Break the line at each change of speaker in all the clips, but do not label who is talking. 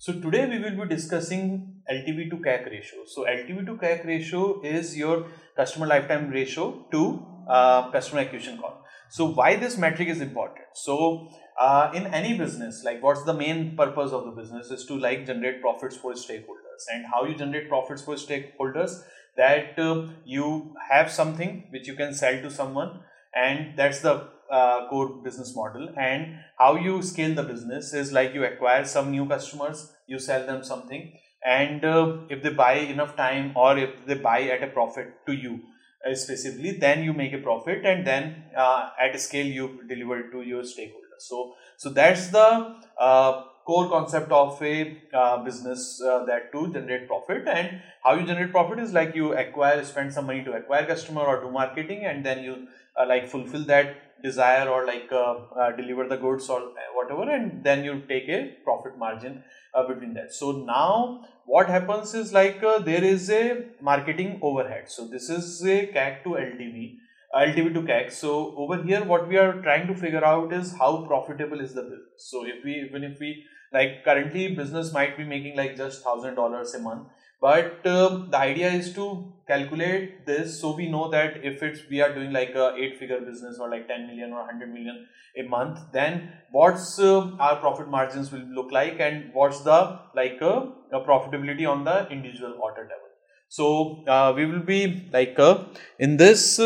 So today we will be discussing LTV to CAC ratio. So LTV to CAC ratio is your customer lifetime ratio to uh, customer acquisition cost. So why this metric is important? So uh, in any business, like what's the main purpose of the business is to like generate profits for stakeholders. And how you generate profits for stakeholders? That uh, you have something which you can sell to someone, and that's the uh, core business model. And how you scale the business is like you acquire some new customers you sell them something. And uh, if they buy enough time or if they buy at a profit to you uh, specifically then you make a profit and then uh, at scale you deliver to your stakeholders. So so that's the uh, core concept of a uh, business uh, that to generate profit. And how you generate profit is like you acquire spend some money to acquire customer or do marketing and then you uh, like fulfill that desire or like uh, uh, deliver the goods or whatever and then you take a profit margin uh, between that. So now what happens is like uh, there is a marketing overhead. So this is a CAC to LTV LTV to CAC so over here what we are trying to figure out is how profitable is the business so if we even if we like currently business might be making like just thousand dollars a month but uh, the idea is to calculate this so we know that if it's we are doing like a eight figure business or like 10 million or 100 million a month then what's uh, our profit margins will look like and what's the like uh, profitability on the individual order level. So uh, we will be like uh, in this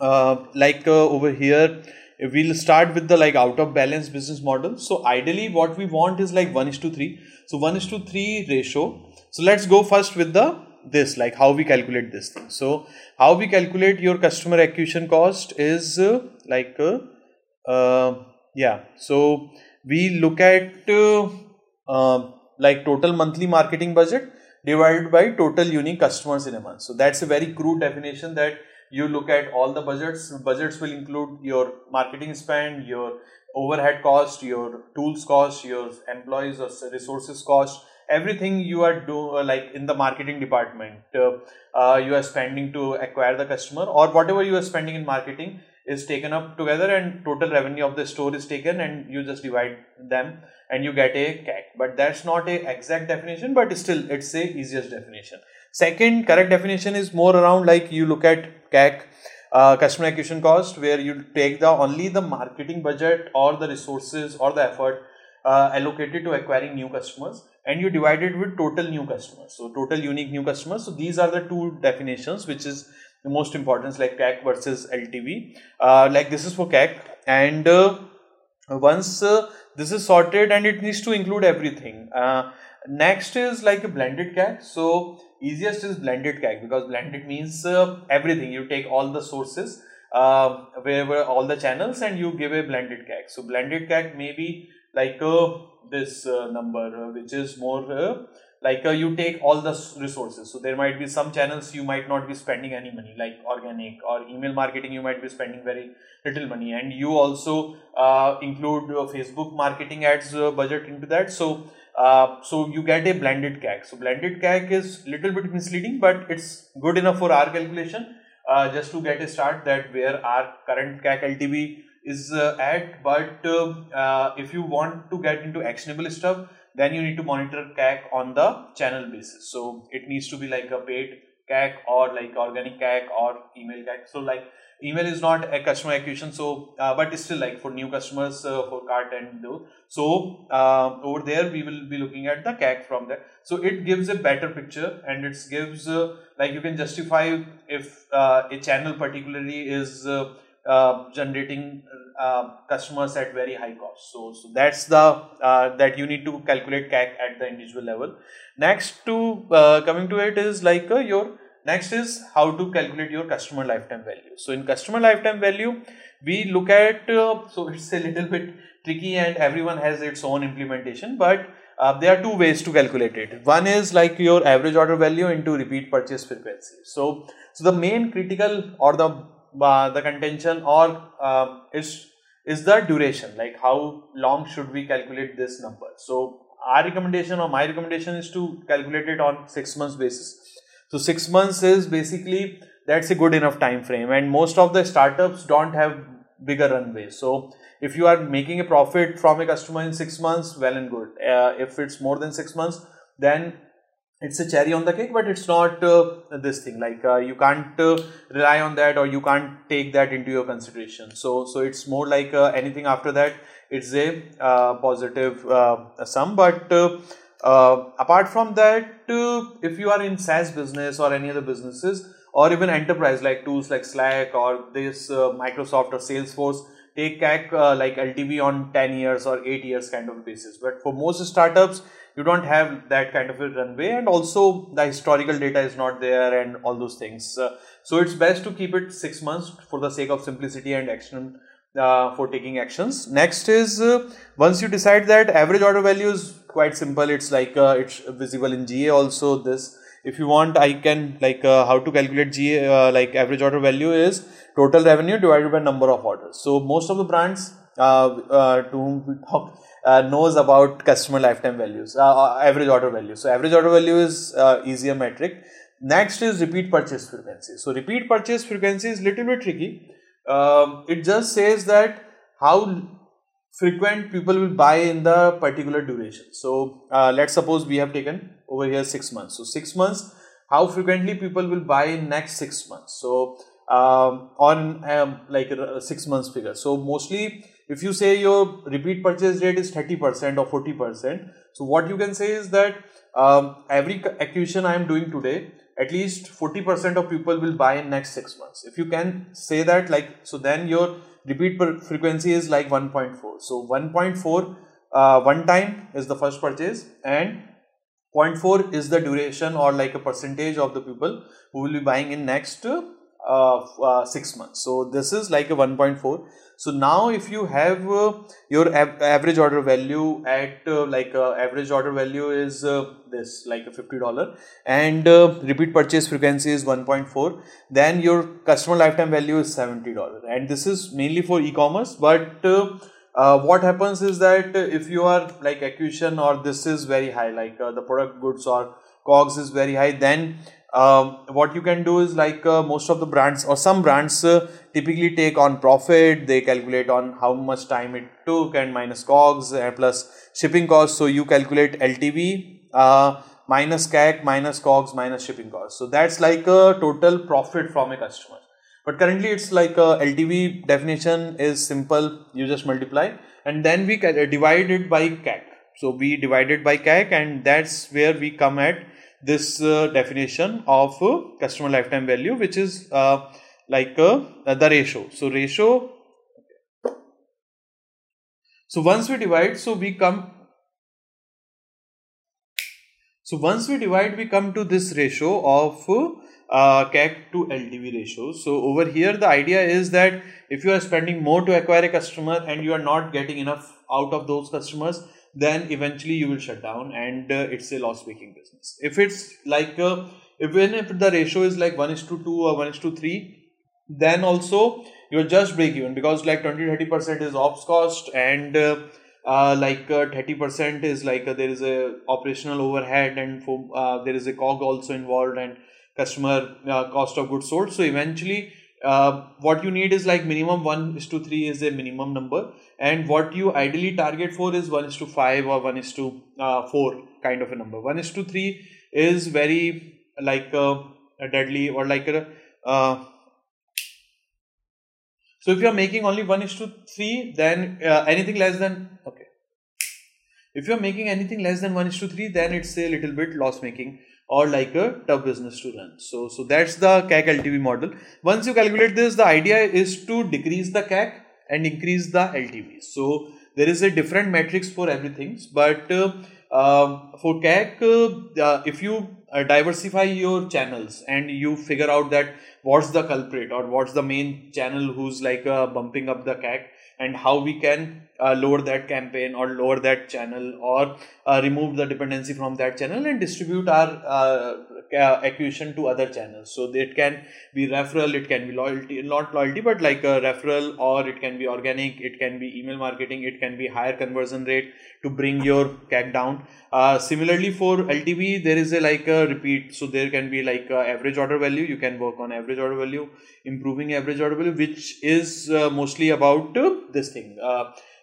uh, like over here we'll start with the like out of balance business model so ideally what we want is like 1 is to 3 so 1 is to 3 ratio so let's go first with the this like how we calculate this thing. So how we calculate your customer acquisition cost is uh, like uh, uh, yeah. So we look at uh, uh, like total monthly marketing budget divided by total unique customers in a month. So that's a very crude definition that you look at all the budgets. Budgets will include your marketing spend, your overhead cost, your tools cost, your employees or resources cost everything you are do uh, like in the marketing department uh, uh, you are spending to acquire the customer or whatever you are spending in marketing is taken up together and total revenue of the store is taken and you just divide them and you get a CAC. But that's not a exact definition, but still it's a easiest definition. Second correct definition is more around like you look at CAC uh, customer acquisition cost where you take the only the marketing budget or the resources or the effort uh, allocated to acquiring new customers and you divide it with total new customers. So total unique new customers. So these are the two definitions, which is the most important, like CAC versus LTV. Uh, like this is for CAC, and uh, once uh, this is sorted, and it needs to include everything. Uh, next is like a blended CAC. So easiest is blended CAC because blended means uh, everything. You take all the sources, uh, wherever all the channels, and you give a blended CAC. So blended CAC may be like this number which is more uh, like you take all the resources so there might be some channels you might not be spending any money like organic or email marketing you might be spending very little money and you also include facebook marketing ads budget into that so uh, so you get a blended CAC. So blended CAC is little bit misleading, but it's good enough for our calculation. Uh, just to get a start that where our current CAC LTV is uh, at but uh, uh, if you want to get into actionable stuff then you need to monitor CAC on the channel basis. So it needs to be like a paid CAC or like organic CAC or email CAC so like email is not a customer acquisition so uh, but it's still like for new customers uh, for cart and do. So uh, over there we will be looking at the CAC from there. So it gives a better picture and it gives like you can justify if a channel particularly is uh, generating uh, customers at very high cost. So, so that's the uh, that you need to calculate CAC at the individual level. Next to uh, coming to it is like uh, your next is how to calculate your customer lifetime value. So in customer lifetime value, we look at so it's a little bit tricky and everyone has its own implementation, but there are two ways to calculate it. One is like your average order value into repeat purchase frequency. So, so the main critical or the uh, the contention or uh, is is the duration like how long should we calculate this number so our recommendation or my recommendation is to calculate it on six months basis so six months is basically that's a good enough time frame and most of the startups don't have bigger runway. So if you are making a profit from a customer in six months, well and good. Uh, if it's more than six months, then it's a cherry on the cake, but it's not uh, this thing. Like uh, you can't uh, rely on that, or you can't take that into your consideration. So so it's more like uh, anything after that. It's a uh, positive sum, but apart from that, if you are in SaaS business or any other businesses or even enterprise like tools like Slack or this Microsoft or Salesforce take CAC uh, like LTV on 10 years or 8 years kind of basis. But for most startups, you don't have that kind of a runway, and also the historical data is not there, and all those things. Uh, so it's best to keep it six months for the sake of simplicity and action uh, for taking actions. Next is uh, once you decide that average order value is quite simple. It's like uh, it's visible in GA also. This if you want I can like uh, how to calculate GA uh, like average order value is total revenue divided by number of orders. So most of the brands to whom we talk uh, knows about customer lifetime values, uh, average order value. So average order value is easier metric. Next is repeat purchase frequency. So repeat purchase frequency is little bit tricky. Um, it just says that how frequent people will buy in the particular duration. So let's suppose we have taken over here six months. So six months, how frequently people will buy in next six months. So um, on um, like six months figure. So mostly if you say your repeat purchase rate is 30% or 40%, so what you can say is that um, every acquisition I am doing today, at least 40% of people will buy in next six months. If you can say that like, so then your repeat frequency is like 1.4. So 1.4 uh, one time is the first purchase and 0.4 is the duration or like a percentage of the people who will be buying in next uh, uh, 6 months. So this is like a 1.4. So now if you have uh, your av average order value at uh, like uh, average order value is this like a $50 and repeat purchase frequency is 1.4 then your customer lifetime value is $70 and this is mainly for e-commerce but uh, what happens is that if you are like acquisition or this is very high like uh, the product goods or cogs is very high then um, what you can do is like uh, most of the brands or some brands uh, typically take on profit they calculate on how much time it took and minus cogs and plus shipping costs so you calculate ltv uh, minus cac minus cogs minus shipping costs so that's like a total profit from a customer but currently it's like a LTV definition is simple. You just multiply and then we divide it by CAC. So we divide it by CAC and that's where we come at this uh, definition of uh, customer lifetime value which is uh, like the ratio. So ratio. So once we divide, so we come so once we divide, we come to this ratio of uh, CAC to LTV ratio. So over here, the idea is that if you are spending more to acquire a customer and you are not getting enough out of those customers, then eventually you will shut down and uh, it's a loss making business. If it's like, uh, even if the ratio is like 1 is to 2 or 1 is to 3, then also you're just break even because like 20 30% is ops cost and uh, uh, like uh, 30% is like uh, there is a operational overhead and for, uh, there is a cog also involved and customer cost of goods sold. So eventually, uh, what you need is like minimum 1 is to 3 is a minimum number. And what you ideally target for is 1 is to 5 or 1 is to uh, 4 kind of a number. 1 is to 3 is very like a deadly or like a uh, so if you are making only 1 is to 3 then uh, anything less than okay. If you are making anything less than 1 is to 3 then it's a little bit loss making or like a tough business to run. So, so that's the CAC LTV model. Once you calculate this, the idea is to decrease the CAC and increase the LTV. So there is a different metrics for everything, but uh, uh, for CAC, uh, if you uh, diversify your channels and you figure out that what's the culprit or what's the main channel who's like uh, bumping up the CAC and how we can uh, lower that campaign or lower that channel or uh, remove the dependency from that channel and distribute our uh, uh, acquisition to other channels. So it can be referral, it can be loyalty, not loyalty, but like a referral, or it can be organic, it can be email marketing, it can be higher conversion rate to bring your CAC down. Uh, similarly, for LTV, there is a like a repeat. So there can be like average order value. You can work on average order value, improving average order value, which is uh, mostly about this thing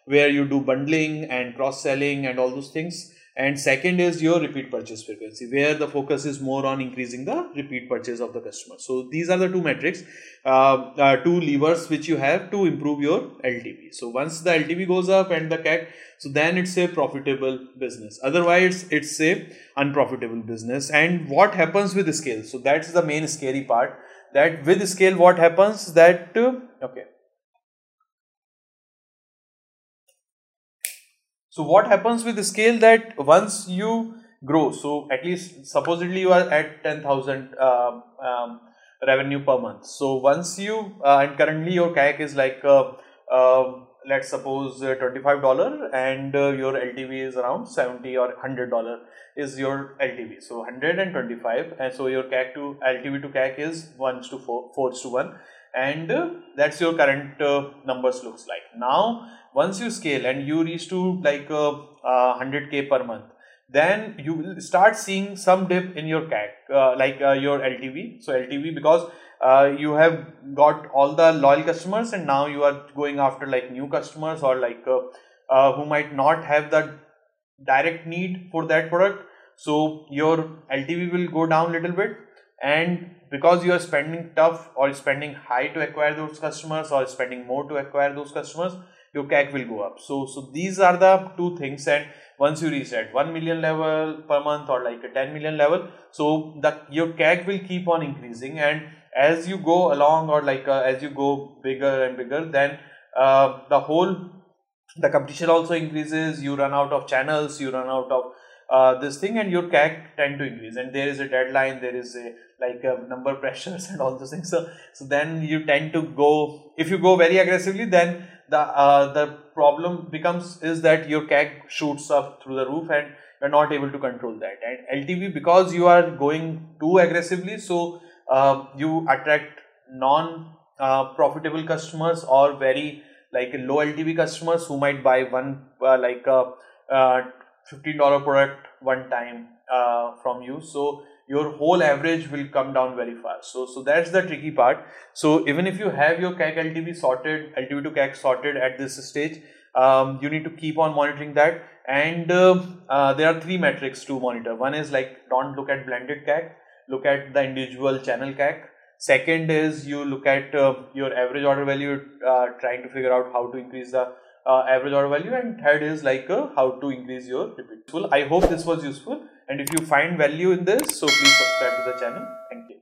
where you do bundling and cross selling and all those things. And second is your repeat purchase frequency where the focus is more on increasing the repeat purchase of the customer. So these are the two metrics uh, uh, two levers which you have to improve your ltv so once the ltv goes up and the cac so then it's a profitable business. Otherwise it's a unprofitable business. And what happens with scale? So that's the main scary part that with scale what happens? That uh, okay So what happens with the scale that once you grow, so at least supposedly you are at 10,000 um, um, revenue per month. So once you, uh, and currently your CAC is like, uh, uh, let's suppose uh, $25 and uh, your LTV is around 70 or $100 is your LTV. So 125 and so your CAC to LTV to CAC is 1 to 4, 4 to 1 and uh, that's your current numbers looks like. Now once you scale and you reach to like uh, uh, 100k per month then you will start seeing some dip in your CAC, uh, like uh, your LTV. So LTV because uh, you have got all the loyal customers and now you are going after like new customers or like uh, who might not have the direct need for that product. So your LTV will go down a little bit and because you are spending tough or spending high to acquire those customers or spending more to acquire those customers your CAC will go up. So, so these are the two things and once you reach at 1 million level per month or like a 10 million level, so the your CAC will keep on increasing and as you go along or like uh, as you go bigger and bigger then uh, the whole the competition also increases. You run out of channels you run out of uh, this thing and your CAC tend to increase. And there is a deadline there is a like a number pressures and all those things. So so then you tend to go if you go very aggressively then the uh, the problem becomes is that your CAC shoots up through the roof and you're not able to control that. And LTV because you are going too aggressively, so uh, you attract non uh, profitable customers or very like low LTV customers who might buy one uh, like a uh, fifteen dollar product one time uh, from you. So your whole average will come down very fast. So, so that's the tricky part. So even if you have your CAC LTV sorted, LTV to CAC sorted at this stage, um, you need to keep on monitoring that. And uh, uh, there are three metrics to monitor. One is like don't look at blended CAC, look at the individual channel CAC. Second is you look at uh, your average order value, uh, trying to figure out how to increase the uh, average order value. And third is like uh, how to increase your repeat. I hope this was useful. And if you find value in this, so please subscribe to the channel. Thank you.